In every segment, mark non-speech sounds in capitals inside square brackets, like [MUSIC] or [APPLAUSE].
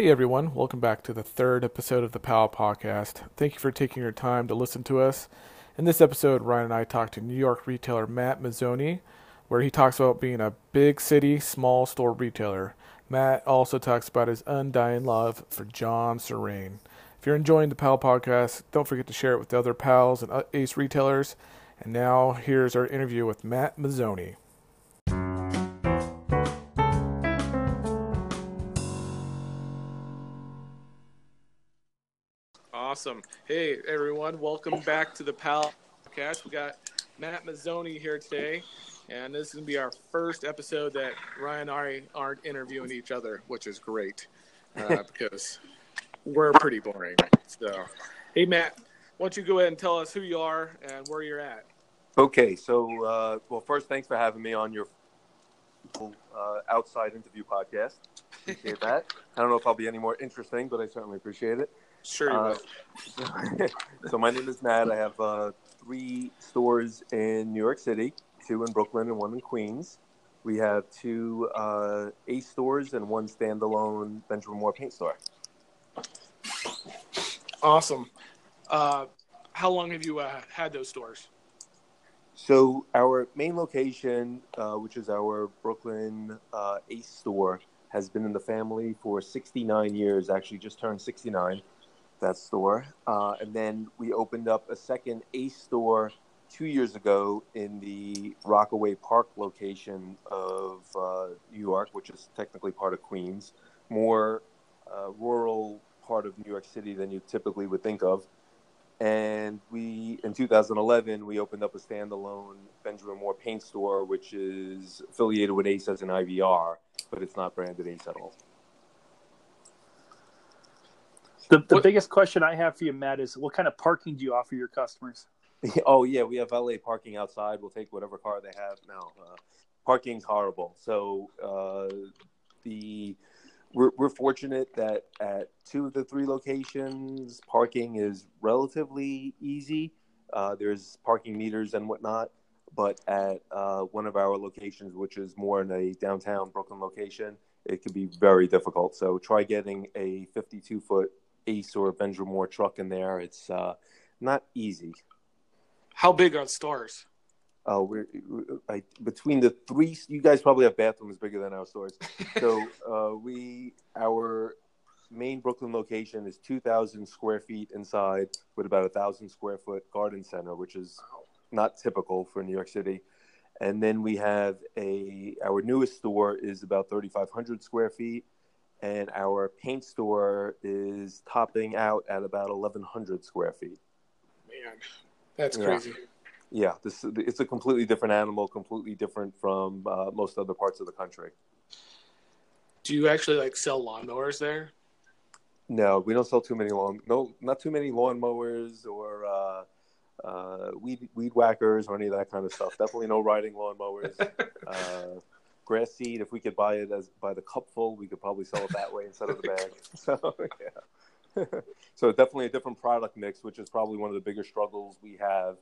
Hey everyone, welcome back to the third episode of the PAL podcast. Thank you for taking your time to listen to us. In this episode, Ryan and I talked to New York retailer Matt Mazzoni, where he talks about being a big city, small store retailer. Matt also talks about his undying love for John Serrain. If you're enjoying the PAL podcast, don't forget to share it with the other pals and Ace retailers. And now, here's our interview with Matt Mazzoni. Awesome. Hey, everyone. Welcome back to the PAL podcast. We got Matt Mazzoni here today, and this is going to be our first episode that Ryan and I aren't interviewing each other, which is great uh, [LAUGHS] because we're pretty boring. So, hey, Matt, why don't you go ahead and tell us who you are and where you're at? Okay. So, uh, well, first, thanks for having me on your uh, outside interview podcast. Appreciate that. I don't know if I'll be any more interesting, but I certainly appreciate it. Sure, you uh, [LAUGHS] so my name is Matt. I have uh, three stores in New York City, two in Brooklyn and one in Queens. We have two uh, Ace stores and one standalone Benjamin Moore paint store. Awesome. Uh, how long have you uh, had those stores? So our main location, uh, which is our Brooklyn Ace store, has been in the family for 69 years. Actually, just turned 69 that store. Uh, and then we opened up a second Ace store two years ago in the Rockaway Park location of uh, New York, which is technically part of Queens, more uh, rural part of New York City than you typically would think of. And we, in 2011, we opened up a standalone Benjamin Moore paint store, which is affiliated with Ace as an IVR, but it's not branded Ace at all. The, the what, biggest question I have for you, Matt, is what kind of parking do you offer your customers? [LAUGHS] Oh yeah, we have LA parking outside. We'll take whatever car they have. Now, uh, parking's horrible. So uh, the we're, we're fortunate that at two of the three locations, parking is relatively easy. Uh, there's parking meters and whatnot. But at uh, one of our locations, which is more in a downtown Brooklyn location, it can be very difficult. So try getting a 52 foot Ace or a Benjamin Moore truck in there. It's uh, not easy. How big are stores? Uh, we're I, between the three. You guys probably have bathrooms bigger than our stores. so [LAUGHS] uh, we our main Brooklyn location is two thousand square feet inside with about a thousand square foot garden center, which is not typical for New York City. And then we have a our newest store is about thirty five hundred square feet and our paint store is topping out at about 1,100 square feet. Man, that's crazy. Yeah, yeah this it's a completely different animal, completely different from uh, most other parts of the country. Do you actually like sell lawnmowers there? No, we don't sell too many lawn. No, not too many lawnmowers or uh, uh, weed weed whackers or any of that kind of stuff. Definitely no riding lawnmowers. [LAUGHS] uh, grass seed. If we could buy it as by the cupful, we could probably sell it that way instead of the bag. [LAUGHS] So yeah. [LAUGHS] so definitely a different product mix, which is probably one of the bigger struggles we have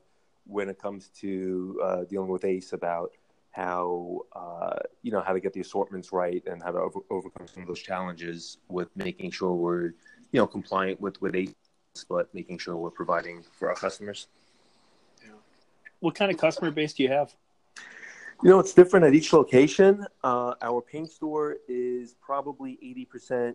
when it comes to uh, dealing with Ace about how uh, you know how to get the assortments right and how to over- overcome some of those challenges with making sure we're you know compliant with with Ace, but making sure we're providing for our customers. Yeah. What kind of customer base do you have? You know, it's different at each location. Uh, our paint store is probably 80%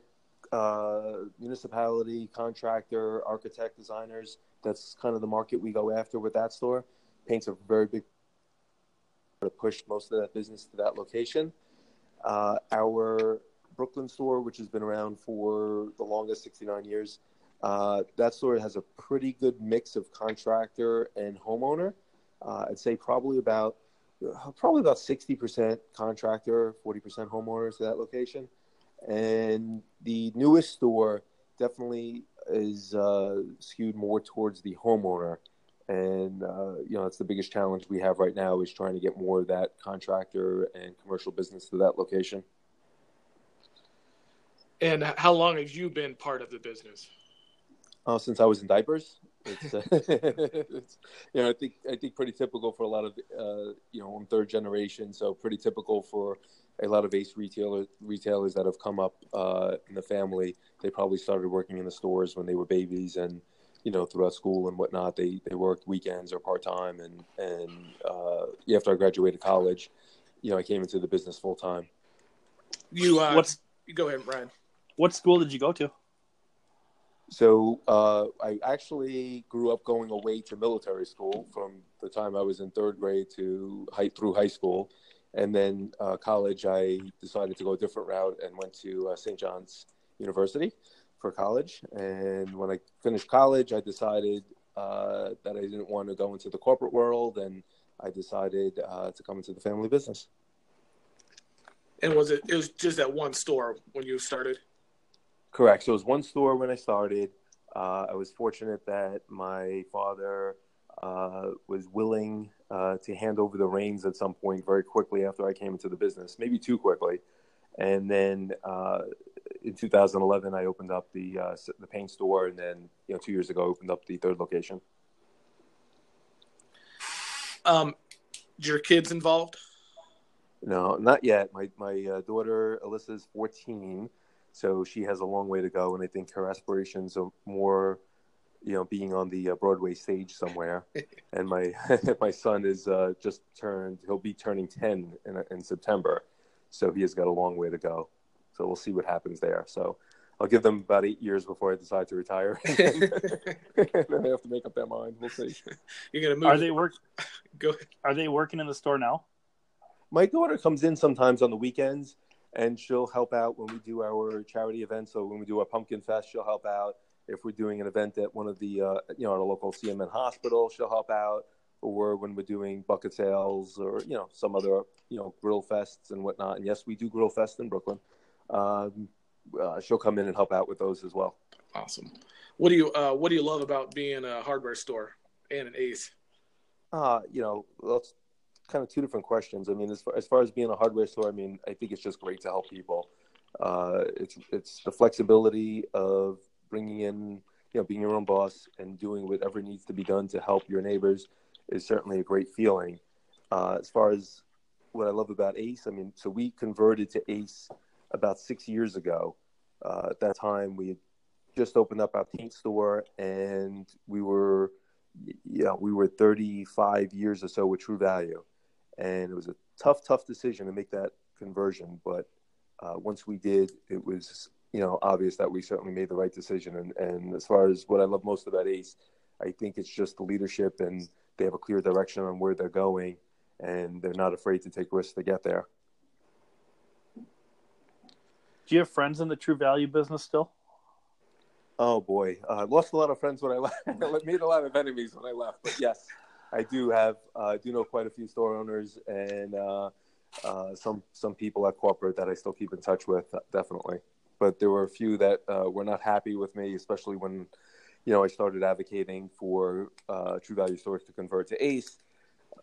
uh, municipality, contractor, architect, designers. That's kind of the market we go after with that store. Paint's a very big to push most of that business to that location. Uh, our Brooklyn store, which has been around for the longest, 69 years, uh, that store has a pretty good mix of contractor and homeowner. Uh, I'd say probably about probably about 60% contractor, 40% homeowners to that location. And the newest store definitely is uh, skewed more towards the homeowner. And, uh, you know, that's the biggest challenge we have right now is trying to get more of that contractor and commercial business to that location. And how long have you been part of the business? Uh, since I was in diapers. It's, uh, [LAUGHS] it's, you know, I think I think pretty typical for a lot of uh, you know, I'm third generation, so pretty typical for a lot of Ace retailer retailers that have come up uh, in the family. They probably started working in the stores when they were babies, and you know throughout school and whatnot, they they worked weekends or part time. And and uh, after I graduated college, you know, I came into the business full time. You uh, What's you go ahead, Brian. what school did you go to? So uh, I actually grew up going away to military school from the time I was in third grade to high, through high school, and then uh, college. I decided to go a different route and went to uh, St. John's University for college. And when I finished college, I decided uh, that I didn't want to go into the corporate world, and I decided uh, to come into the family business. And was it? It was just that one store when you started. Correct. So it was one store when I started. Uh, I was fortunate that my father uh, was willing uh, to hand over the reins at some point very quickly after I came into the business, maybe too quickly. And then uh, in 2011, I opened up the uh, the paint store, and then you know two years ago, I opened up the third location. Um, your kids involved? No, not yet. My my uh, daughter Alyssa's 14, so she has a long way to go, and I think her aspirations are more, you know, being on the uh, Broadway stage somewhere. [LAUGHS] and my [LAUGHS] my son is uh, just turned; he'll be turning 10 in in September, so he has got a long way to go. So we'll see what happens there. So. I'll give them about eight years before I decide to retire. [LAUGHS] and then they have to make up their mind. We'll see. You're gonna move. Are they work? Go ahead. Are they working in the store now? my daughter comes in sometimes on the weekends and she'll help out when we do our charity events. So when we do our pumpkin fest, she'll help out. If we're doing an event at one of the, uh, you know, at a local CMN hospital, she'll help out. Or when we're doing bucket sales or, you know, some other, you know, grill fests and whatnot. And yes, we do grill fest in Brooklyn. Um, uh, she'll come in and help out with those as well. Awesome. What do you uh, What do you love about being a hardware store and an Ace? Uh, you know, that's kind of two different questions. I mean, as far, as far as being a hardware store, I mean, I think it's just great to help people. Uh, it's it's the flexibility of bringing in, you know, being your own boss and doing whatever needs to be done to help your neighbors is certainly a great feeling. Uh, as far as what I love about Ace, I mean, so we converted to Ace about six years ago. Uh, at that time, we had just opened up our paint store, and we were, yeah, we were 35 years or so with True Value and it was a tough, tough decision to make that conversion. But uh, once we did, it was you know obvious that we certainly made the right decision. And, and as far as what I love most about Ace, I think it's just the leadership and they have a clear direction on where they're going, and they're not afraid to take risks to get there. Do you have friends in the True Value business still? Oh boy, I uh, lost a lot of friends when I left. [LAUGHS] made a lot of enemies when I left, but yes. I do have uh, I do know quite a few store owners and uh, uh, some some people at corporate that I still keep in touch with definitely. But there were a few that uh, were not happy with me, especially when you know I started advocating for uh, True Value stores to convert to Ace.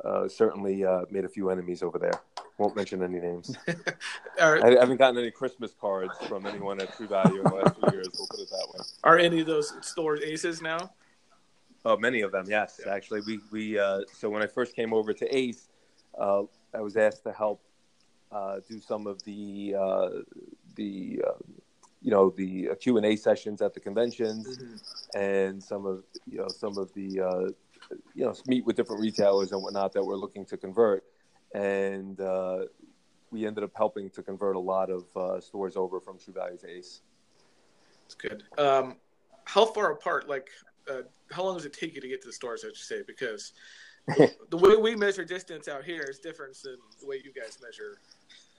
Uh, certainly made a few enemies over there. Won't mention any names. [LAUGHS] are, I haven't gotten any Christmas cards from anyone at True Value in the last few years. We'll put it that way. Are any of those stores Aces now? Oh, many of them, yes. Yeah. Actually, we we uh, so when I first came over to Ace, uh, I was asked to help uh, do some of the uh, the uh, you know the Q and A sessions at the conventions, mm-hmm. and some of you know some of the uh, you know meet with different retailers and whatnot that we're looking to convert, and we ended up helping to convert a lot of stores over from True Value to Ace. That's good. Um, how far apart, like uh, how long does it take you to get to the stores? I should say because [LAUGHS] the way we measure distance out here is different than the way you guys measure.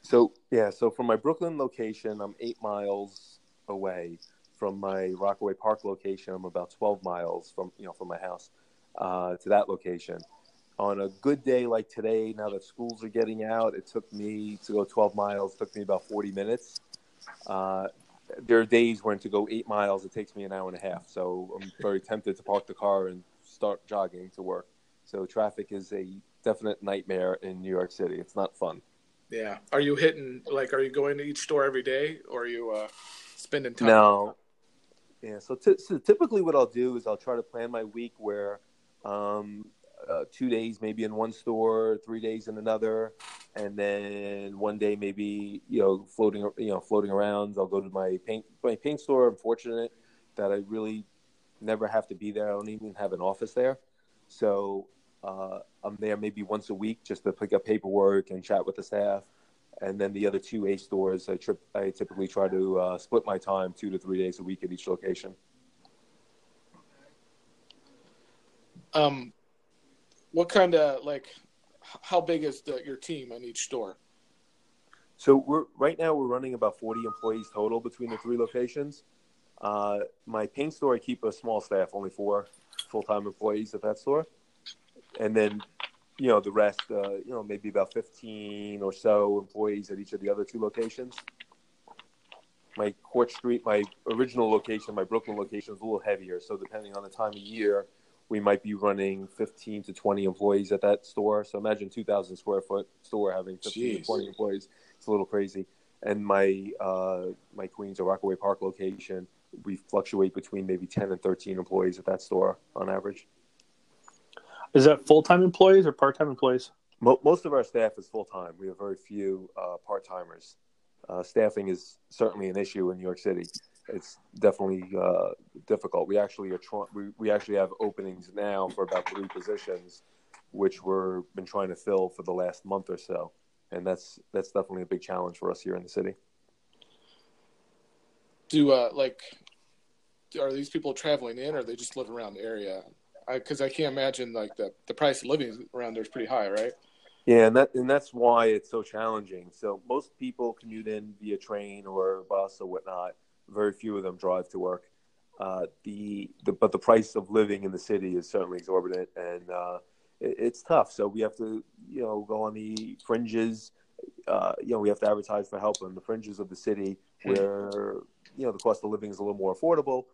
So yeah, so from my Brooklyn location, I'm eight miles away. From my Rockaway Park location, I'm about 12 miles from you know from my house uh, to that location. On a good day like today, now that schools are getting out, it took me to go 12 miles. Took me about 40 minutes. Uh, there are days when to go eight miles it takes me an hour and a half. So I'm very tempted to park the car and start jogging to work. So traffic is a definite nightmare in New York City. It's not fun. Yeah. Are you hitting like? Are you going to each store every day, or are you uh, spending time? No. Yeah. So, t- so typically, what I'll do is I'll try to plan my week where um, uh, two days maybe in one store, three days in another, and then one day maybe you know floating you know floating around. I'll go to my paint my paint store. I'm fortunate that I really never have to be there. I don't even have an office there, so uh, I'm there maybe once a week just to pick up paperwork and chat with the staff. And then the other two Ace stores, I trip. I typically try to uh, split my time two to three days a week at each location. Um, what kind of like, how big is the, your team in each store? So we're right now we're running about 40 employees total between the three locations. Uh, my paint store, I keep a small staff, only four full-time employees at that store, and then you know the rest, uh, you know maybe about 15 or so employees at each of the other two locations. My Court Street, my original location, my Brooklyn location is a little heavier, so depending on the time of year, we might be running 15 to 20 employees at that store. So imagine 2,000 square foot store having 15 Jeez. to 20 employees. It's a little crazy. And my uh, my Queens or Rockaway Park location, we fluctuate between maybe 10 and 13 employees at that store on average. Is that full time employees or part time employees? Mo- most of our staff is full time. We have very few uh, part timers. Uh, staffing is certainly an issue in New York City it's definitely uh, difficult. We actually are trying. We, we actually have openings now for about three positions, which we've been trying to fill for the last month or so, and that's that's definitely a big challenge for us here in the city. Do uh like, are these people traveling in, or they just live around the area? Because I, I can't imagine like the the price of living around there is pretty high, right? Yeah, and that and that's why it's so challenging. So most people commute in via train or bus or whatnot very few of them drive to work. Uh, the, the but the price of living in the city is certainly exorbitant, and uh, it, it's tough. So we have to, you know, go on the fringes. Uh, you know, we have to advertise for help on the fringes of the city where you know the cost of living is a little more affordable,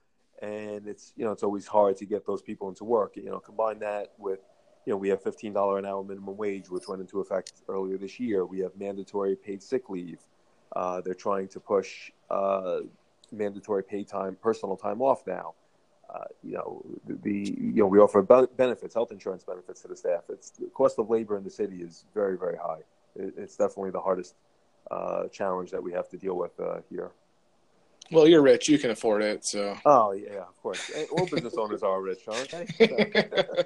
and it's you know it's always hard to get those people into work. You know, combine that with you know, we have $15 an hour minimum wage, which went into effect earlier this year. We have mandatory paid sick leave. Uh, they're trying to push uh, mandatory pay time, personal time off now. Uh, you know, the, the, you know we offer benefits, health insurance benefits to the staff. It's the cost of labor in the city is very very high. It, it's definitely the hardest uh, challenge that we have to deal with uh, here. Well, you're rich; you can afford it. So. Oh yeah, of course. All business owners are rich, aren't they? [LAUGHS]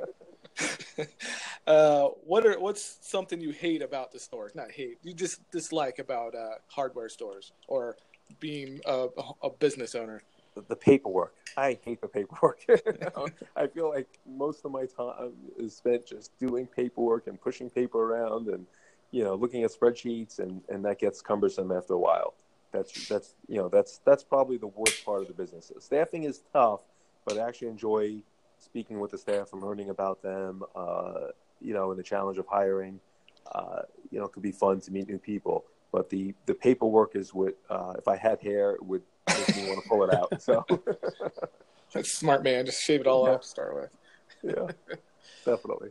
[LAUGHS] uh, what are what's something you hate about the stores? Not hate, you just dislike about uh, hardware stores or being a, a business owner? The, the, paperwork. I hate the paperwork. [LAUGHS] [LAUGHS] I feel like most of my time is spent just doing paperwork and pushing paper around and you know looking at spreadsheets and and that gets cumbersome after a while. That's that's you know that's that's probably the worst part of the business. Staffing is tough, but I actually enjoy speaking with the staff and learning about them. Uh, you know, and the challenge of hiring. Uh, you know, it could be fun to meet new people but the the paperwork is what uh, if I had hair it would make me want to pull it out. [LAUGHS] So [LAUGHS] that's smart, man. Just shave it all yeah. up to start with. yeah, [LAUGHS] definitely.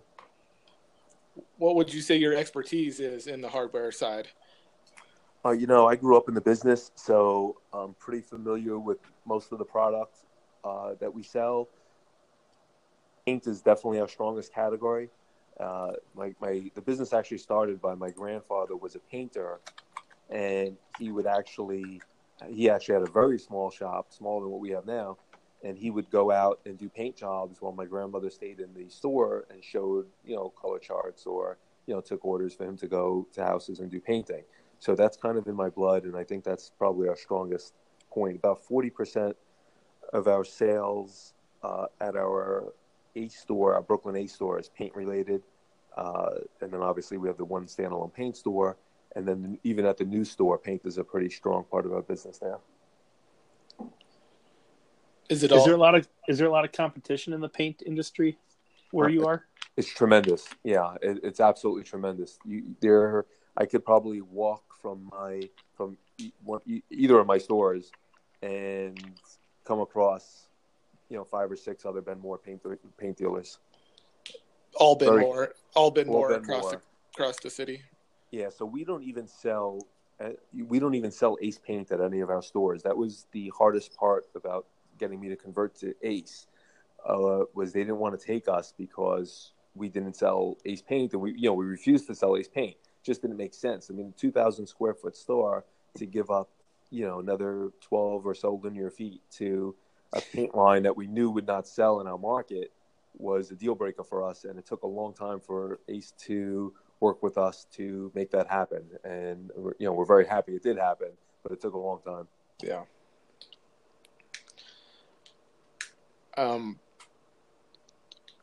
What would you say your expertise is in the hardware side? Uh, you know, I grew up in the business, so I'm pretty familiar with most of the products uh, that we sell. Paint is definitely our strongest category. Uh, my, my the business actually started by my grandfather was a painter and he would actually he actually had a very small shop, smaller than what we have now, and he would go out and do paint jobs while my grandmother stayed in the store and showed you know color charts or you know took orders for him to go to houses and do painting. So that's kind of in my blood, and I think that's probably our strongest point. About forty percent of our sales uh, at our Ace store, our Brooklyn Ace store, is paint related, uh, and then obviously we have the one standalone paint store and then even at the new store, paint is a pretty strong part of our business now. Is it? All- is there a lot of is there a lot of competition in the paint industry where you are? It's tremendous. Yeah, it, it's absolutely tremendous. You, there, I could probably walk from my from one, either of my stores and come across, you know, five or six other Ben Moore paint paint dealers. All Ben Very, Moore, all Ben Moore across The, across the city. Yeah, so we don't even sell uh, we don't even sell Ace paint at any of our stores. That was the hardest part about getting me to convert to Ace. Uh, was they didn't want to take us because we didn't sell Ace Paint, and we you know we refused to sell Ace Paint. Just didn't make sense. I mean, two thousand square foot store to give up you know another twelve or so linear feet to a paint line that we knew would not sell in our market was a deal breaker for us, and it took a long time for Ace to work with us to make that happen. And you know we're very happy it did happen, but it took a long time. Yeah. Um,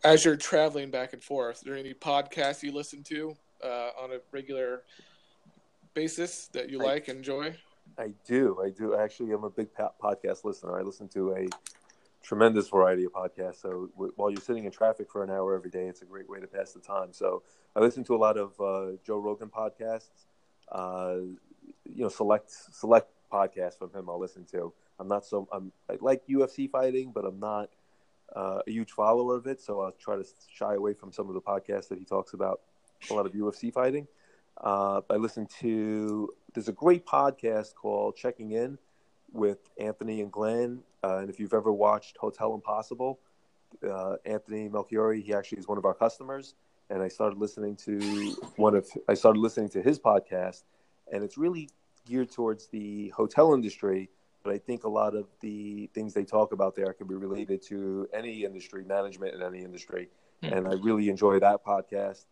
as you're traveling back and forth, are there any podcasts you listen to uh, on a regular basis that you I, like, enjoy? I do. I do. Actually, I'm a big podcast listener. I listen to a tremendous variety of podcasts. So w- while you're sitting in traffic for an hour every day, it's a great way to pass the time. So I listen to a lot of uh, Joe Rogan podcasts. Uh, you know, select select podcasts from him. I'll listen to. I'm not so. I'm I like UFC fighting, but I'm not uh, a huge follower of it. So I'll try to shy away from some of the podcasts that he talks about a lot of UFC fighting. Uh, I listen to. There's a great podcast called Checking In with Anthony and Glenn. Uh, and if you've ever watched Hotel Impossible, uh, Anthony Melchiorri, he actually is one of our customers. And I started listening to one of I started listening to his podcast, and it's really geared towards the hotel industry. But I think a lot of the things they talk about there can be related to any industry, management in any industry. Mm-hmm. And I really enjoy that podcast.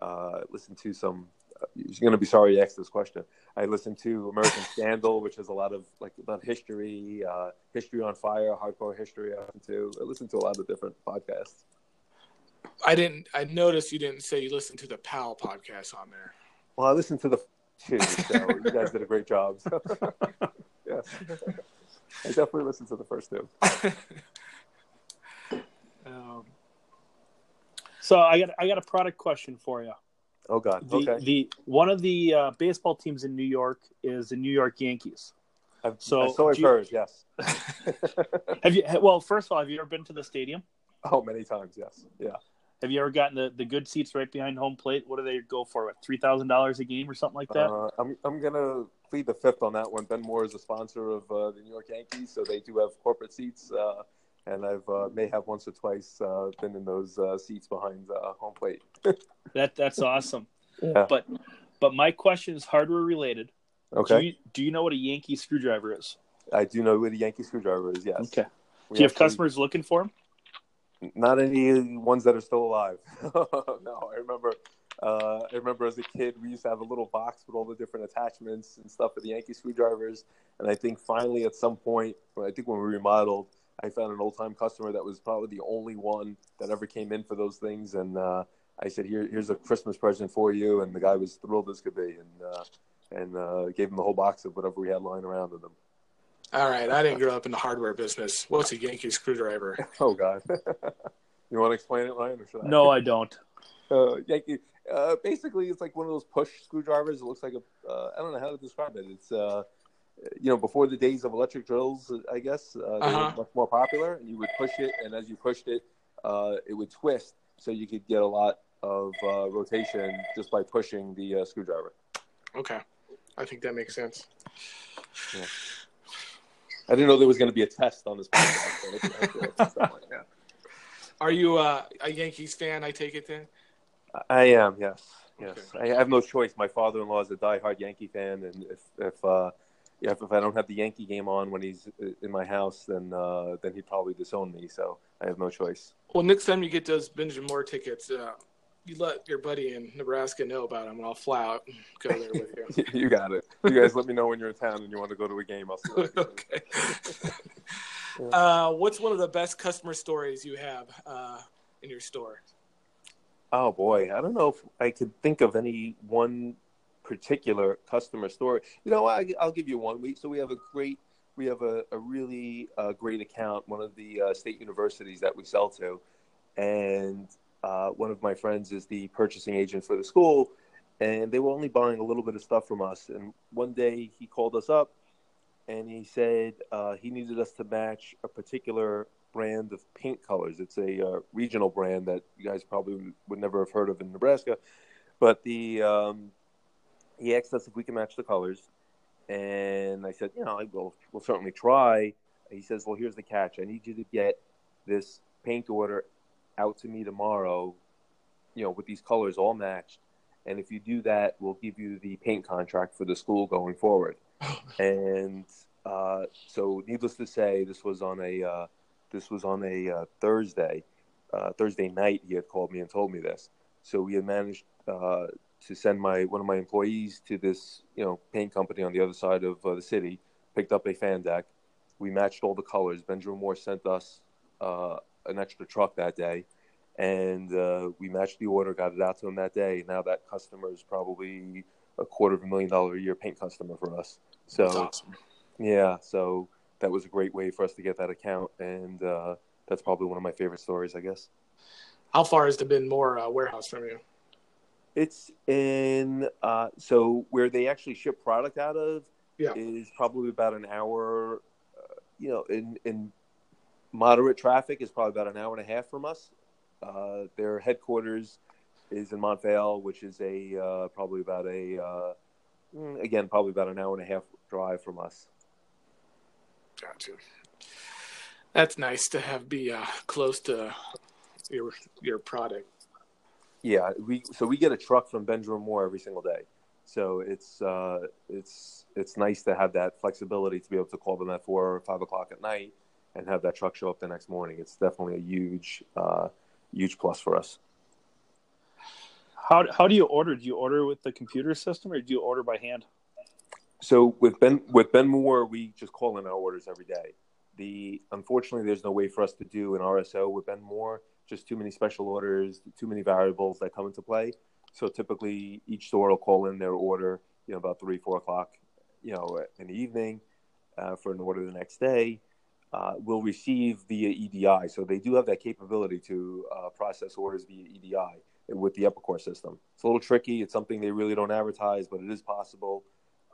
Uh, listen to some you're going to be sorry you asked this question. I listen to American [LAUGHS] Scandal, which has a lot of like about history, uh, history on fire, hardcore history. I listen to. I listen to a lot of different podcasts. I didn't. I noticed you didn't say you listened to the PAL podcast on there. Well, I listened to the [LAUGHS] two. So you guys did a great job. So. [LAUGHS] yes, I definitely listened to the first two. um, so I got I got a product question for you. Oh God. The, okay. The one of the uh, baseball teams in New York is the New York Yankees. I've, so, so I've you, heard. Yes. [LAUGHS] [LAUGHS] have you? Well, first of all, have you ever been to the stadium? Oh, many times. Yes. Yeah. Have you ever gotten the, the good seats right behind home plate? What do they go for? What three thousand dollars a game or something like that? Uh, I'm I'm gonna plead the fifth on that one. Ben Moore is a sponsor of uh, the New York Yankees, so they do have corporate seats. Uh, and I've uh, may have once or twice uh, been in those uh, seats behind uh, home plate. [LAUGHS] that that's awesome. Yeah. But but my question is hardware related. Okay. Do you, do you know what a Yankee screwdriver is? I do know what a Yankee screwdriver is. Yes. Okay. We do you have actually, customers looking for them? Not any ones that are still alive. [LAUGHS] no, I remember. Uh, I remember as a kid, we used to have a little box with all the different attachments and stuff for the Yankee screwdrivers. And I think finally, at some point, I think when we remodeled, I found an old time customer that was probably the only one that ever came in for those things, and uh, I said, Here, "Here's a Christmas present for you," and the guy was thrilled as could be, and uh, and uh, gave him the whole box of whatever we had lying around with him. All right, I didn't grow up in the hardware business. What's a Yankee screwdriver? [LAUGHS] oh God, [LAUGHS] you want to explain it, Ryan, or should I? No, I don't. Uh, Yankee, uh, basically, it's like one of those push screwdrivers. It looks like a uh, I don't know how to describe it. It's uh, you know, before the days of electric drills, I guess uh, they uh-huh. were much more popular. And you would push it, and as you pushed it, uh, it would twist, so you could get a lot of uh, rotation just by pushing the uh, screwdriver. Okay, I think that makes sense. Yeah. I didn't know there was going to be a test on this podcast. [LAUGHS] Are you uh, a Yankees fan? I take it then. I am. Yes. Yes. Okay. I have no choice. My father-in-law is a die-hard Yankee fan, and if if uh, if, if, I don't have the Yankee game on when he's in my house, then uh, then he'd probably disown me. So I have no choice. Well, next time you get those Benjamin Moore tickets, uh, you let your buddy in Nebraska know about them, and I'll fly out and go there with you. [LAUGHS] you got it. You guys let me know when you're in town and you want to go to a game. I'll see. [LAUGHS] okay. [LAUGHS] uh, what's one of the best customer stories you have uh, in your store? Oh boy, I don't know if I could think of any one particular customer story. You know, I, will give you one. We so we have a great, we have a, a really uh, great account, one of the uh, state universities that we sell to, and uh, one of my friends is the purchasing agent for the school, and they were only buying a little bit of stuff from us. And one day he called us up, and he said uh, he needed us to match a particular brand of paint colors. It's a uh, regional brand that you guys probably would never have heard of in Nebraska, but the um, he asked us if we can match the colors, and I said, you know, we'll we'll certainly try. He says, well, here's the catch. I need you to get this paint order out to me tomorrow you know, with these colors all matched. And if you do that, we'll give you the paint contract for the school going forward. [LAUGHS] and uh, so, needless to say, this was on a uh, this was on a uh, Thursday. Uh, Thursday night, he had called me and told me this. So we had managed uh, to send my one of my employees to this you know paint company on the other side of uh, the city. Picked up a fan deck. We matched all the colors. Benjamin Moore sent us an extra truck that day and uh, we matched the order, got it out to him that day. Now that customer is probably a quarter of a million dollar a year paint customer for us. So, awesome. yeah, so that was a great way for us to get that account, and uh, that's probably one of my favorite stories, I guess. How far is the Ben Moore uh, warehouse from you? It's in uh, so where they actually ship product out of yeah. is probably about an hour. Uh, you know, in in moderate traffic is probably about an hour and a half from us uh, their headquarters is in Montvale, which is a uh, probably about a uh, mm, again probably about an hour and a half drive from us. Gotcha. That's nice to have be uh, close to your your product. Yeah, we so we get a truck from Benjamin Moore every single day, so it's uh, it's it's nice to have that flexibility to be able to call them at four or five o'clock at night and have that truck show up the next morning. It's definitely a huge uh, huge plus for us. How how do you order? Do you order with the computer system or do you order by hand? So with Ben with Ben Moore, we just call in our orders every day. The unfortunately, there's no way for us to do an RSO with Ben Moore. Just too many special orders, too many variables that come into play. So typically, each store will call in their order, you know, about three, four o'clock, you know, in the evening, uh, for an order the next day uh, will receive via EDI. So they do have that capability to uh, process orders via EDI with the Epicor system. It's a little tricky. It's something they really don't advertise, but it is possible.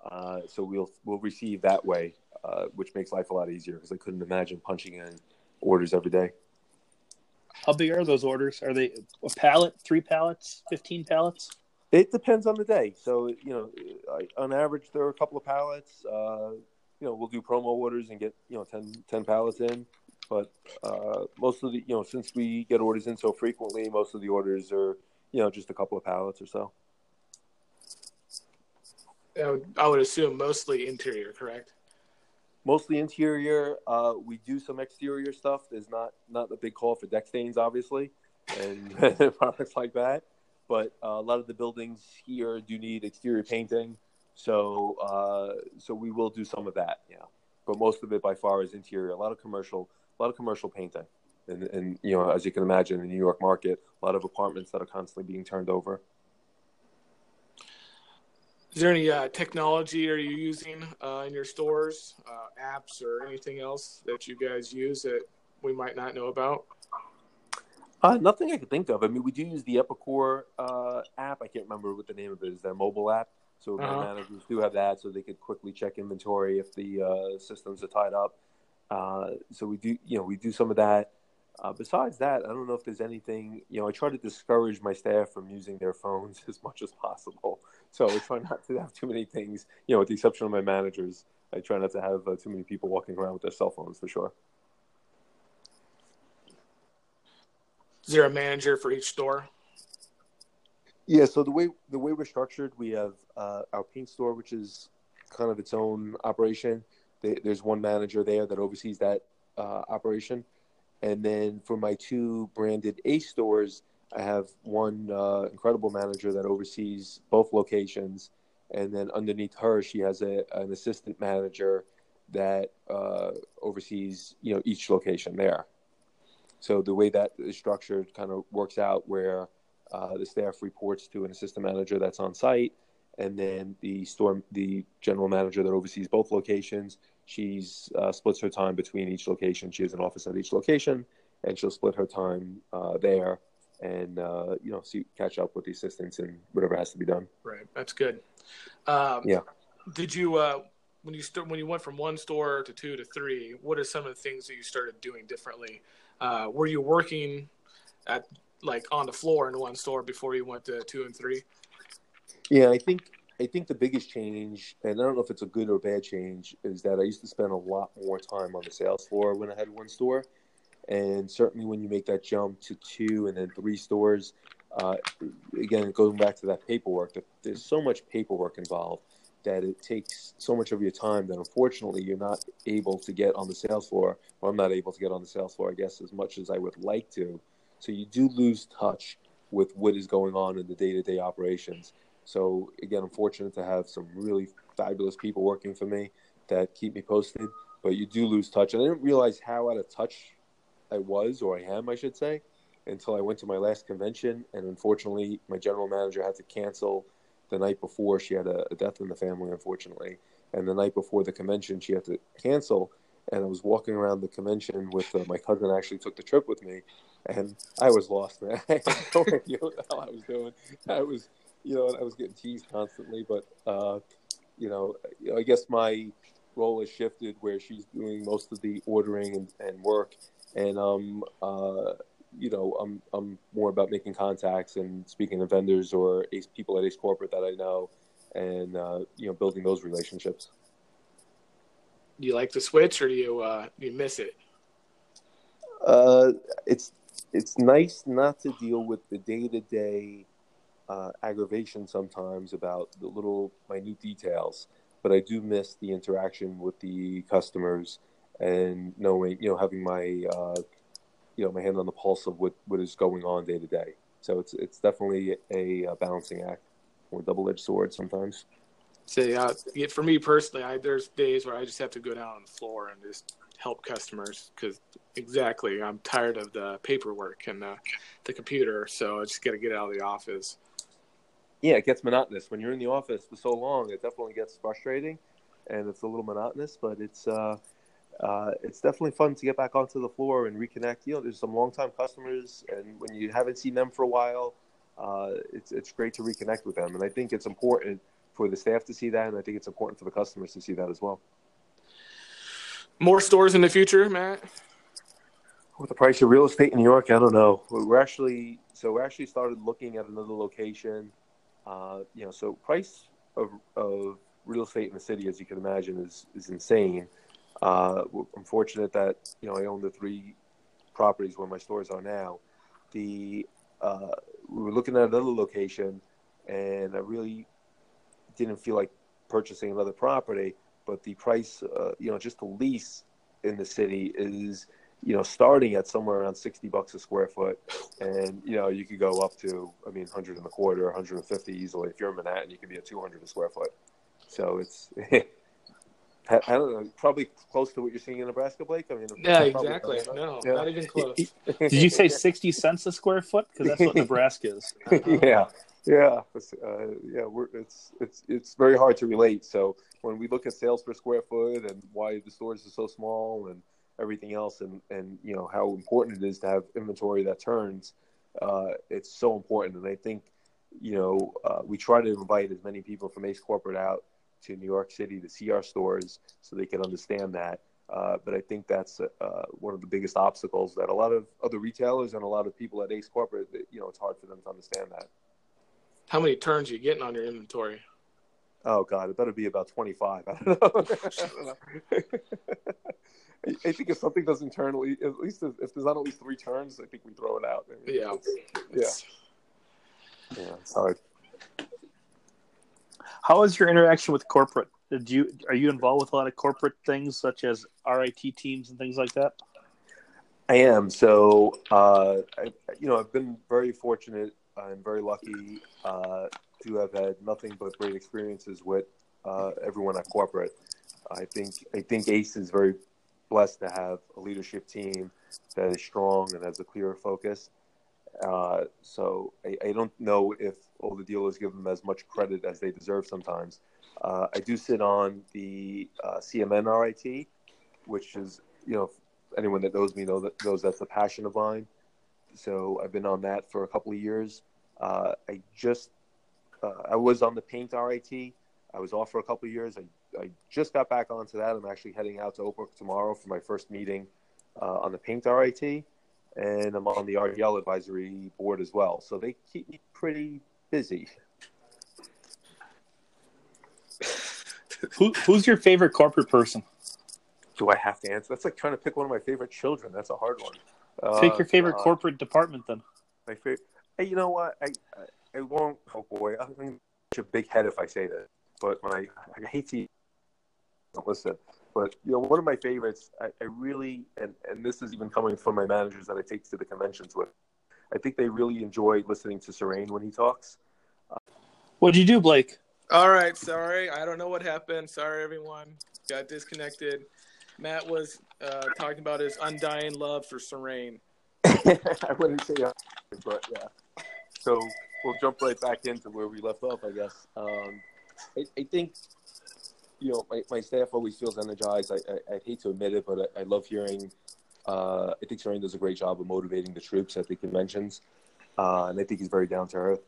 Uh, so we'll we'll receive that way, uh, which makes life a lot easier because I couldn't imagine punching in orders every day. How big are those orders? Are they a pallet, three pallets, fifteen pallets? It depends on the day. So you know, on average, there are a couple of pallets. Uh, you know, we'll do promo orders and get, you know, 10, 10 pallets in. But uh, most of the, you know, since we get orders in so frequently, most of the orders are, you know, just a couple of pallets or so. I would assume mostly interior, correct? Mostly interior. Uh, we do some exterior stuff. There's not not a big call for deck stains, obviously, and [LAUGHS] products like that. But uh, a lot of the buildings here do need exterior painting. So uh, so we will do some of that, yeah. But most of it by far is interior. A lot of commercial, a lot of commercial painting, and and you know as you can imagine, in the New York market, a lot of apartments that are constantly being turned over. Is there any uh, technology are you using uh, in your stores, uh, apps or anything else that you guys use that we might not know about? Uh, nothing I can think of. I mean, we do use the Epicor uh, app. I can't remember what the name of it is. Their mobile app. So uh-huh. managers do have that, so they could quickly check inventory if the uh, systems are tied up. Uh, so we do, you know, we do some of that. Uh, besides that, I don't know if there's anything. You know, I try to discourage my staff from using their phones [LAUGHS] as much as possible. So I try not to have too many things. You know, with the exception of my managers, I try not to have uh, too many people walking around with their cell phones for sure. Is there a manager for each store? Yeah, so the way the way we're structured, we have uh, our paint store, which is kind of its own operation. They, there's one manager there that oversees that uh, operation, and then for my two branded Ace stores, I have one uh, incredible manager that oversees both locations, and then underneath her, she has a, an assistant manager that uh, oversees you know each location there. So the way that is structured kind of works out where uh, the staff reports to an assistant manager that's on site, and then the store, the general manager that oversees both locations, she's uh, splits her time between each location. She has an office at each location, and she'll split her time uh, there, and uh, you know, see, catch up with the assistants and whatever has to be done. Right, that's good. Um, yeah. Did you uh, when you st- when you went from one store to two to three? What are some of the things that you started doing differently? Uh, were you working at like on the floor in one store before you went to two and three? Yeah, I think I think the biggest change, and I don't know if it's a good or bad change, is that I used to spend a lot more time on the sales floor when I had one store. And certainly when you make that jump to two and then three stores, uh, again, going back to that paperwork, there's so much paperwork involved that it takes so much of your time that unfortunately you're not able to get on the sales floor, or I'm not able to get on the sales floor, I guess, as much as I would like to. So you do lose touch with what is going on in the day to day operations. So again, I'm fortunate to have some really fabulous people working for me that keep me posted, but you do lose touch. And I didn't realize how out of touch I was, or I am, I should say, until I went to my last convention. And unfortunately, my general manager had to cancel the night before. She had a, a death in the family, unfortunately. And the night before the convention, she had to cancel. And I was walking around the convention with uh, my cousin. Actually, took the trip with me, and I was lost, man. [LAUGHS] I had no idea what the hell I was doing. I was, you know, I was getting teased constantly. But, uh, you know, I guess my role has shifted where she's doing most of the ordering and, and work, and um, uh, you know, I'm I'm more about making contacts and speaking to vendors or Ace people at Ace Corporate that I know, and uh, you know, building those relationships. Do you like the switch, or do you uh, do you miss it? Uh, it's it's nice not to deal with the day to day aggravation sometimes about the little minute details, but I do miss the interaction with the customers and knowing, you know, having my uh, you know my hand on the pulse of what, what is going on day to day. So it's it's definitely a, a balancing act or double edged sword sometimes. See, uh, for me personally, I, there's days where I just have to go down on the floor and just help customers because exactly I'm tired of the paperwork and the, the computer, so I just got to get out of the office. Yeah, it gets monotonous when you're in the office for so long. It definitely gets frustrating, and it's a little monotonous. But it's uh, uh, it's definitely fun to get back onto the floor and reconnect. You know, there's some longtime customers, and when you haven't seen them for a while, uh, it's it's great to reconnect with them. And I think it's important for the staff to see that, and I think it's important for the customers to see that as well. More stores in the future, Matt. With the price of real estate in New York, I don't know. We're actually so we actually started looking at another location. Uh, you know, so price of of real estate in the city, as you can imagine, is is insane. Uh, I'm fortunate that you know I own the three properties where my stores are now. The uh, we were looking at another location, and I really didn't feel like purchasing another property. But the price, uh, you know, just the lease in the city is, you know, starting at somewhere around sixty bucks a square foot, and you know, you could go up to, I mean, hundred and a quarter, hundred and fifty easily. If you're in Manhattan, you could be at two hundred a square foot. So it's [LAUGHS] I, don't know, probably close to what you're seeing in Nebraska, Blake. I mean, yeah, exactly. No, yeah. not even close. [LAUGHS] Did you say sixty cents a square foot? Because that's what Nebraska is. [LAUGHS] yeah, yeah, uh, yeah. We're, it's it's it's very hard to relate. So when we look at sales per square foot and why the stores are so small and everything else, and and you know how important it is to have inventory that turns, uh, it's so important. And I think you know uh, we try to invite as many people from Ace Corporate out to New York City to see our stores so they can understand that. Uh, but I think that's uh, one of the biggest obstacles that a lot of other retailers and a lot of people at Ace Corporate, you know, it's hard for them to understand that. How many turns are you getting on your inventory? Oh God, it better be about twenty-five. [LAUGHS] I don't know. [LAUGHS] I, don't know. I think if something doesn't turn, at least if, if, there's not at least three turns, I think we throw it out. I mean, yeah, it's, yeah, yeah. It's hard. How is your interaction with corporate? Did you are you involved with a lot of corporate things such as RIT teams and things like that? I am. So, uh, I, you know, I've been very fortunate and very lucky uh, to have had nothing but great experiences with uh, everyone at corporate. I think I think Ace is very blessed to have a leadership team that is strong and has a clear focus. Uh, so I, I, don't know if all the dealers give them as much credit as they deserve sometimes. Uh, I do sit on the uh, CMN RIT, which is, you know, anyone that knows me know that, knows that's a passion of mine. So I've been on that for a couple of years. Uh, I just, uh, I was on the Paint RIT. I was off for a couple of years. I, I just got back onto that. I'm actually heading out to Oak tomorrow for my first meeting uh, on the Paint RIT and I'm on the RDL advisory board as well. So they keep me pretty busy. Who, who's your favorite corporate person? do I have to answer? That's like trying to pick one of my favorite children. That's a hard one. Take your Uh, favorite uh, corporate department then. My favorite. Hey, you know what? I, I I won't. Oh boy, I'm such a big head if I say this, But my I hate to don't listen. But you know, one of my favorites. I, I really and and this is even coming from my managers that I take to the conventions with. I think they really enjoy listening to Serene when he talks. What'd you do, Blake? All right, sorry. I don't know what happened. Sorry, everyone. Got disconnected. Matt was uh, talking about his undying love for Serene. [LAUGHS] I wouldn't say, but yeah. So we'll jump right back into where we left off, I guess. Um, I, I think, you know, my, my staff always feels energized. I, I, I hate to admit it, but I, I love hearing. Uh, I think Serene does a great job of motivating the troops at the conventions, uh, and I think he's very down to earth.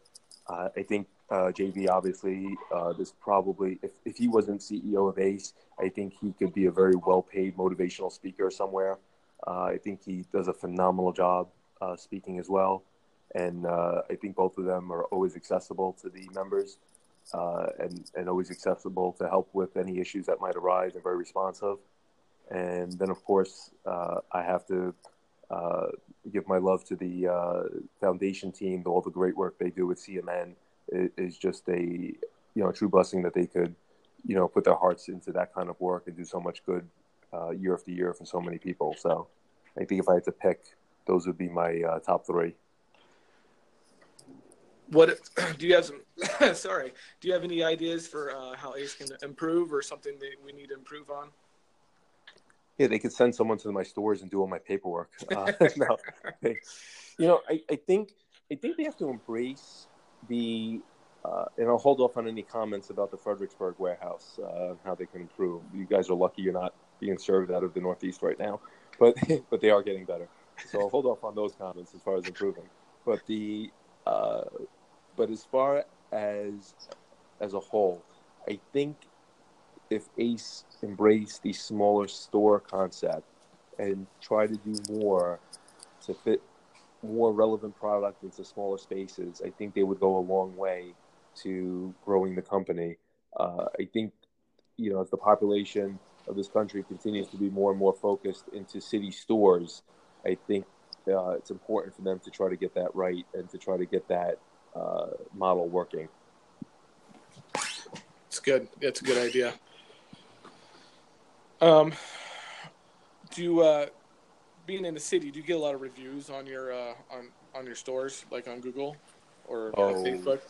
Uh, I think uh, JV obviously uh, this probably if, if he wasn't CEO of ACE, I think he could be a very well paid motivational speaker somewhere. Uh, I think he does a phenomenal job speaking as well, and uh, I think both of them are always accessible to the members, uh, and and always accessible to help with any issues that might arise and very responsive. And then of course uh, I have to uh, give my love to the uh, foundation team, all the great work they do with CMN is, is just a you know a true blessing that they could you know put their hearts into that kind of work and do so much good uh, year after year for so many people. So I think if I had to pick, those would be my top three. What [CLEARS THROAT] do you have some? [CLEARS THROAT] sorry, do you have any ideas for uh, how Ace can improve or something that we need to improve on? Yeah, they could send someone to my stores and do all my paperwork. [LAUGHS] Uh, [LAUGHS] no, They- you know, I, I think I think they have to embrace the. Uh, and I'll hold off on any comments about the Fredericksburg warehouse uh, how they can improve. You guys are lucky you're not being served out of the Northeast right now, but [LAUGHS] but they are getting better. So I'll hold off on those comments as far as improving. But the uh, but as far as as a whole, I think if Ace embraced the smaller store concept and try to do more to fit more relevant product into smaller spaces, I think they would go a long way to growing the company. Uh, I think, you know, as the population of this country continues to be more and more focused into city stores, I think uh, it's important for them to try to get that right and to try to get that uh, model working. It's good. That's a good idea. Um, do you, uh, being in the city, do you get a lot of reviews on your uh, on on your stores, like on Google or Oh. Facebook?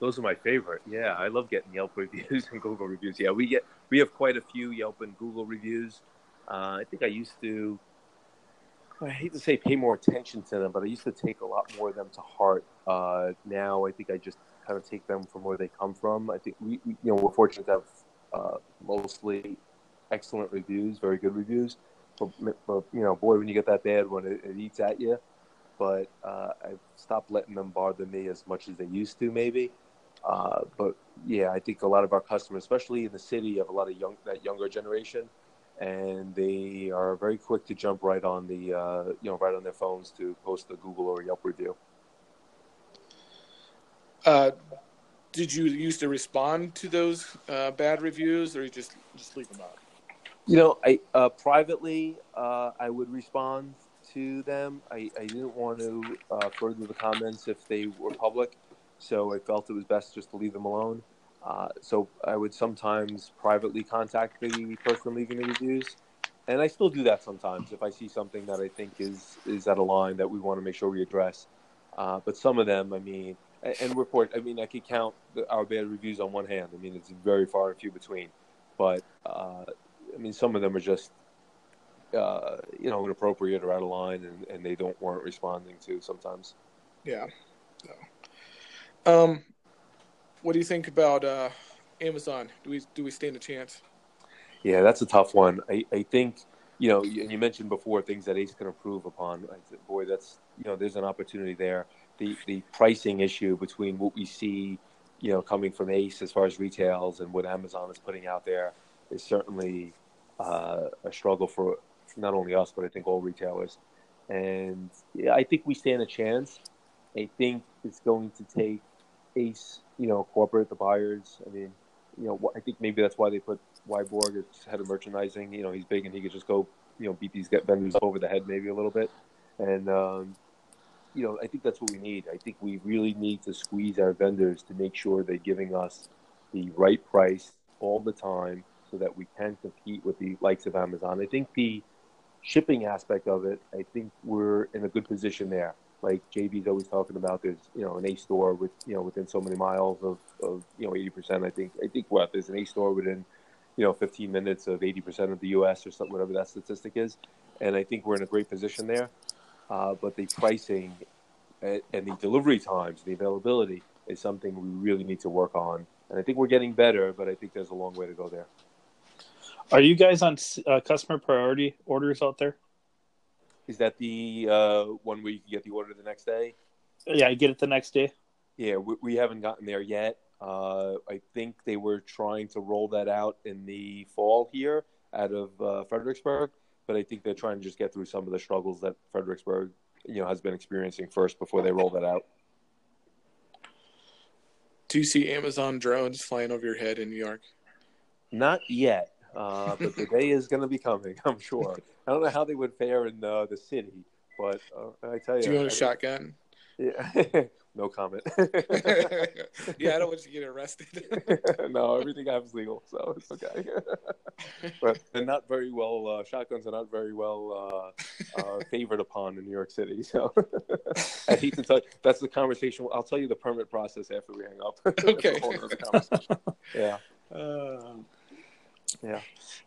Those are my favorite. Yeah, I love getting Yelp [LAUGHS] reviews and Google reviews. Yeah, we get we have quite a few Yelp and Google reviews. Uh, I think I used to. I hate to say pay more attention to them, but I used to take a lot more of them to heart. Uh, now I think I just kind of take them from where they come from. I think we, we you know, we're fortunate to have uh, mostly excellent reviews, very good reviews. But, but you know, boy, when you get that bad one, it, it eats at you. But uh, I've stopped letting them bother me as much as they used to, maybe. Uh, but yeah, I think a lot of our customers, especially in the city, have a lot of young that younger generation, and they are very quick to jump right on the uh, you know right on their phones to post a Google or Yelp review. Uh, did you used to respond to those uh, bad reviews, or you just just leave them out? You know, I uh, privately uh, I would respond to them. I, I didn't want to uh, further the comments if they were public, so I felt it was best just to leave them alone. Uh, so I would sometimes privately contact the person leaving the reviews, and I still do that sometimes if I see something that I think is is at a line that we want to make sure we address. Uh, but some of them, I mean, and, report. I mean, I could count our bad reviews on one hand. I mean, it's very far and few between. But uh, I mean, some of them are just uh, you know inappropriate or out of line, and, and they don't warrant responding to sometimes. Yeah. No. Um, what do you think about uh, Amazon? Do we do we stand a chance? Yeah, that's a tough one. I, I think you know, you, you mentioned before things that Ace can improve upon. Said, boy, that's you know, there's an opportunity there. The the pricing issue between what we see, you know, coming from Ace as far as retails and what Amazon is putting out there is certainly uh, a struggle for not only us but I think all retailers. And yeah, I think we stand a chance. I think it's going to take Ace, you know, corporate, the buyers. I mean, you know, I think maybe that's why they put Wyborg as head of merchandising. You know, he's big and he could just go, you know, beat these vendors over the head maybe a little bit. And um, you know, I think that's what we need. I think we really need to squeeze our vendors to make sure they're giving us the right price all the time so that we can compete with the likes of Amazon. I think the shipping aspect of it, I think we're in a good position there. Like JV's always talking about, there's you know an Ace store with you know within so many miles of, of you know eighty percent. I think I think what there's an Ace store within you know 15 minutes of 80 percent of the U.S. or something, whatever that statistic is, and I think we're in a great position there. Uh, but the pricing and, the delivery times, the availability is something we really need to work on. And I think we're getting better, but I think there's a long way to go there. Are you guys on uh, customer priority orders out there? Is that the uh, one where you can get the order the next day? Yeah, you get it the next day. Yeah, we, we haven't gotten there yet. Uh, I think they were trying to roll that out in the fall here out of uh, Fredericksburg, but I think they're trying to just get through some of the struggles that Fredericksburg, you know, has been experiencing first before they roll that out. Do you see Amazon drones flying over your head in New York? Not yet, uh, but the day is going to be coming. I'm sure. I don't know how they would fare in uh, the city, but uh, I tell you, do you own a I, shotgun? Yeah, [LAUGHS] no comment. [LAUGHS] yeah, I don't want you to get arrested. [LAUGHS] no, everything I have is legal, so it's okay. but they're not very well. Uh, shotguns are not very well uh, uh, favored upon in New York City. So I hate to tell you, that's the conversation. I'll tell you the permit process after we hang up. Okay. yeah. Um, yeah.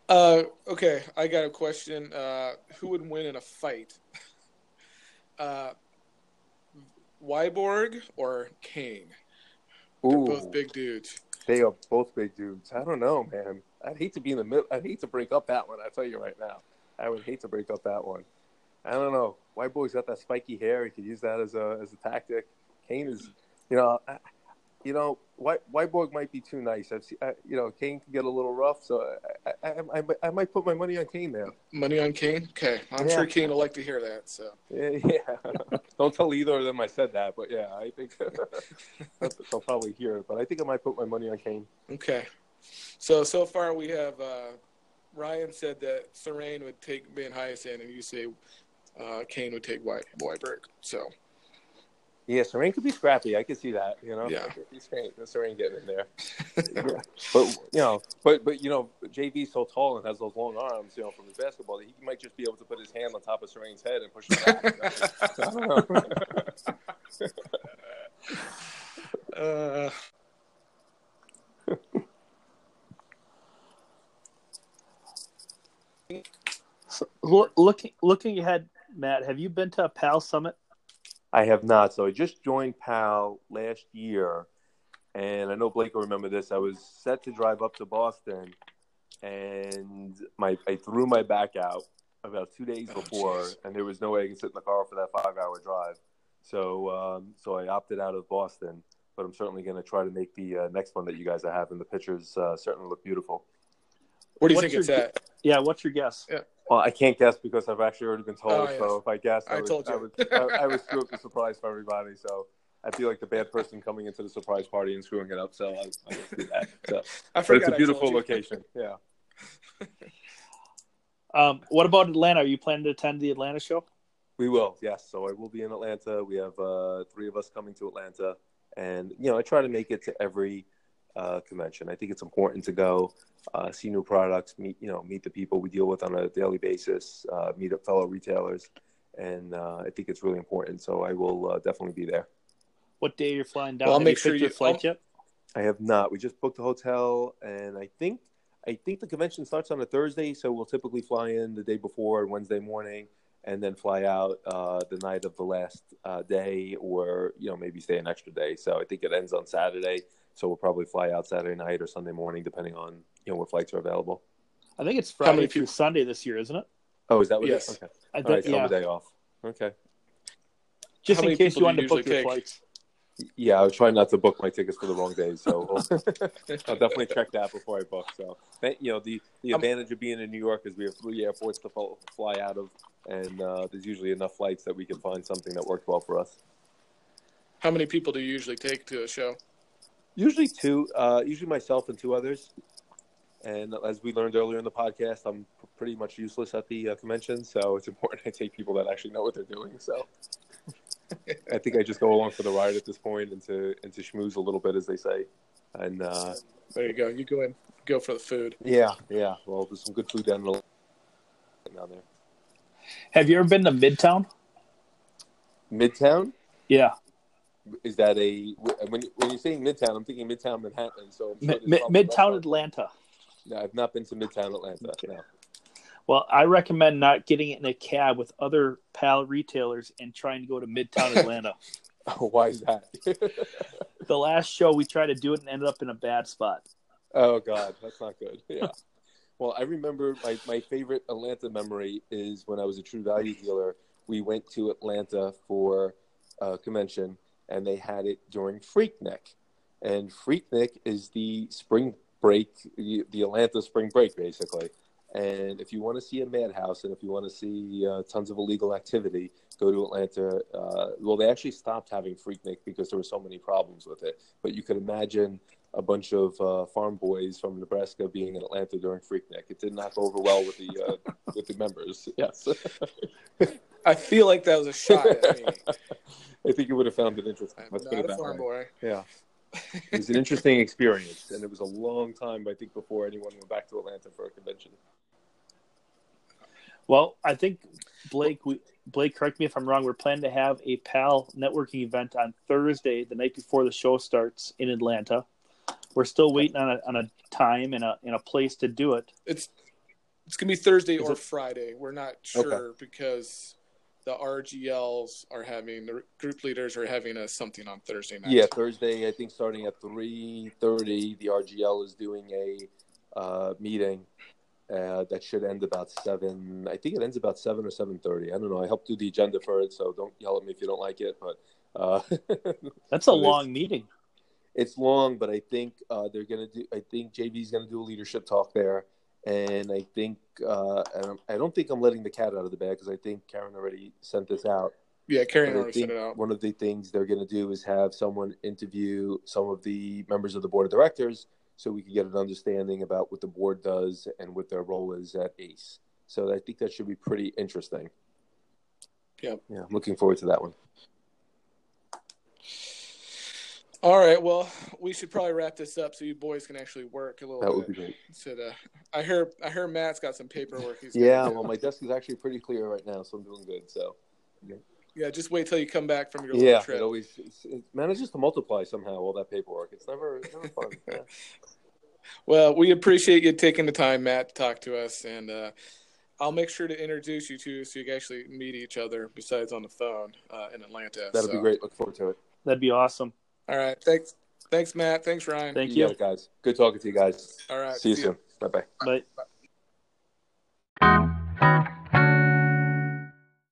Uh, okay, I got a question. Uh, who would win in a fight? [LAUGHS] Uh, Wyborg or Kane? They're Ooh, both big dudes. they are both big dudes. I don't know, man. I'd hate to be in the middle. I'd hate to break up that one. I tell you right now, I would hate to break up that one. I don't know. White boy's got that spiky hair. He could use that as a as a tactic. Kane is, you know, I, you know, White Whiteborg might be too nice. I've seen, I, you know, Kane can get a little rough, so I, I, I, I, might put my money on Kane there. Money on Kane? Okay, I'm Yeah. sure Kane will like to hear that. So Yeah, [LAUGHS] yeah. don't tell either of them I said that, but yeah, I think [LAUGHS] they'll probably hear it. But I think I might put my money on Kane. okay. So so far we have uh, Ryan said that Serene would take Venhuizen, and you say uh, Kane would take Wy- Wyberg. So Yeah, Serene could be scrappy. I could see that. You know, Yeah. I could Serene, Serene getting in there. [LAUGHS] Yeah. But you know, but but you know, JV's so tall and has those long arms. You know, from his basketball, that he might just be able to put his hand on top of Serene's head and push him back. I don't know. uh, [LAUGHS] So, loo- looking looking ahead, Matt, have you been to a PAL summit? I have not. So I just joined PAL last year, and I know Blake will remember this. I was set to drive up to Boston, and my I threw my back out about two days Oh, before, jeez. and there was no way I could sit in the car for that five-hour drive. So um, so I opted out of Boston, but I'm certainly going to try to make the uh, next one that you guys are having. The pictures uh, certainly look beautiful. What do you What's think it's at? Yeah, what's your guess? Well, I can't guess because I've actually already been told. Oh, yeah. So if I guess, I, I would, told you. I would, I, I would screw up the surprise for everybody. So I feel like the bad person coming into the surprise party and screwing it up. So I, I won't do that. So, [LAUGHS] I but forgot. it's a beautiful location. Yeah. [LAUGHS] Um, what about Atlanta? Are you planning to attend the Atlanta show? We will, yes. So I will be in Atlanta. We have uh, three of us coming to Atlanta, and you know, I try to make it to every uh, convention. I think it's important to go uh, see new products, meet you know, meet the people we deal with on a daily basis, uh, meet up fellow retailers, and uh, I think it's really important. So I will uh, definitely be there. What day you're flying down? Well, I'll Have make you sure your flight I'll- yet? I have not. We just booked a hotel, and I think I think the convention starts on a Thursday, so we'll typically fly in the day before Wednesday morning, and then fly out uh, the night of the last uh, day, or you know maybe stay an extra day. So I think it ends on Saturday, so we'll probably fly out Saturday night or Sunday morning, depending on you know what flights are available. I think it's How Friday through people- Sunday this year, isn't it? Oh, is that what? Yes. It is? Okay. I All think, right, so yeah. the day off. Okay. Just How in case you want to book your take? flights. Yeah, I was trying not to book my tickets for the wrong days, so I'll definitely check that before I book. So, you know, the the advantage of being in New York is we have three airports to fly out of, and uh, there's usually enough flights that we can find something that works well for us. How many people do you usually take to a show? Usually two. Uh, usually myself and two others. And as we learned earlier in the podcast, I'm pretty much useless at the uh, convention, so it's important [LAUGHS] I take people that actually know what they're doing. So [LAUGHS] I think I just go along for the ride at this point and to and to schmooze a little bit, as they say. And uh, there you go. You go in, go for the food. Yeah, yeah. Well, there's some good food down, the, down there. Have you ever been to Midtown? Midtown? Yeah. Is that a when when you're saying Midtown? I'm thinking Midtown Manhattan. So sure Midtown Atlanta. No, I've not been to Midtown Atlanta. Okay. No. Well, I recommend not getting it in a cab with other PAL retailers and trying to go to Midtown [LAUGHS] Atlanta. oh, [LAUGHS] why is that? [LAUGHS] the last show we tried to do it and ended up in a bad spot. Oh God, that's not good. Yeah. well, I remember my, my favorite Atlanta memory is when I was a True Value dealer. We went to Atlanta for a convention, and they had it during Freaknik, and Freaknik is the spring break, the Atlanta spring break, basically. And if you want to see a madhouse and if you want to see uh, tons of illegal activity, go to Atlanta. Uh, well, they actually stopped having Freaknik because there were so many problems with it. But you could imagine a bunch of uh, farm boys from Nebraska being in Atlanta during Freaknik. It did not go over well with the uh, [LAUGHS] with the members. Yes, [LAUGHS] I feel like that was a shot at me. [LAUGHS] I think you would have found it interesting. I'm not a farm boy. Yeah [LAUGHS] it was an interesting experience, and it was a long time, I think, before anyone went back to Atlanta for a convention. Well, I think Blake, we, Blake, correct me if I'm wrong. We're planning to have a PAL networking event on Thursday, the night before the show starts in Atlanta. We're still waiting on a on a time and a and a place to do it. It's it's gonna be Thursday Is or it? Friday. We're not sure okay. because the RGLs are having the group leaders are having a something on Thursday night. Yeah, Thursday. I think starting at three thirty, the RGL is doing a uh, meeting uh, that should end about seven. I think it ends about seven or seven thirty. I don't know. I helped do the agenda for it, so don't yell at me if you don't like it. But uh, [LAUGHS] that's a long meeting. It's long, but I think uh, they're gonna do. I think JV's gonna do a leadership talk there and I think uh, I don't think I'm letting the cat out of the bag because I think Karen already sent this out. Yeah, Karen already sent it out. One of the things they're going to do is have someone interview some of the members of the board of directors so we can get an understanding about what the board does and what their role is at ACE. So I think that should be pretty interesting. Yeah, yeah, I'm looking forward to that one. All right. Well, we should probably wrap this up so you boys can actually work a little. That bit. would be great. So, uh, I hear I hear Matt's got some paperwork. He's yeah. Well, my desk is actually pretty clear right now, so I'm doing good. So. Yeah. yeah just wait till you come back from your yeah. trip. It always it manages to multiply somehow. All that paperwork. It's never it's never fun. Yeah. [LAUGHS] Well, we appreciate you taking the time, Matt, to talk to us, and uh, I'll make sure to introduce you to so you can actually meet each other besides on the phone uh, in Atlanta. That'll so. be great. Look forward to it. That'd be awesome. All right. Thanks. Thanks, Matt. Thanks, Ryan. Thank you, you. guys. Good talking to you guys. All right. See, see you soon. You. Bye-bye. Bye. Bye.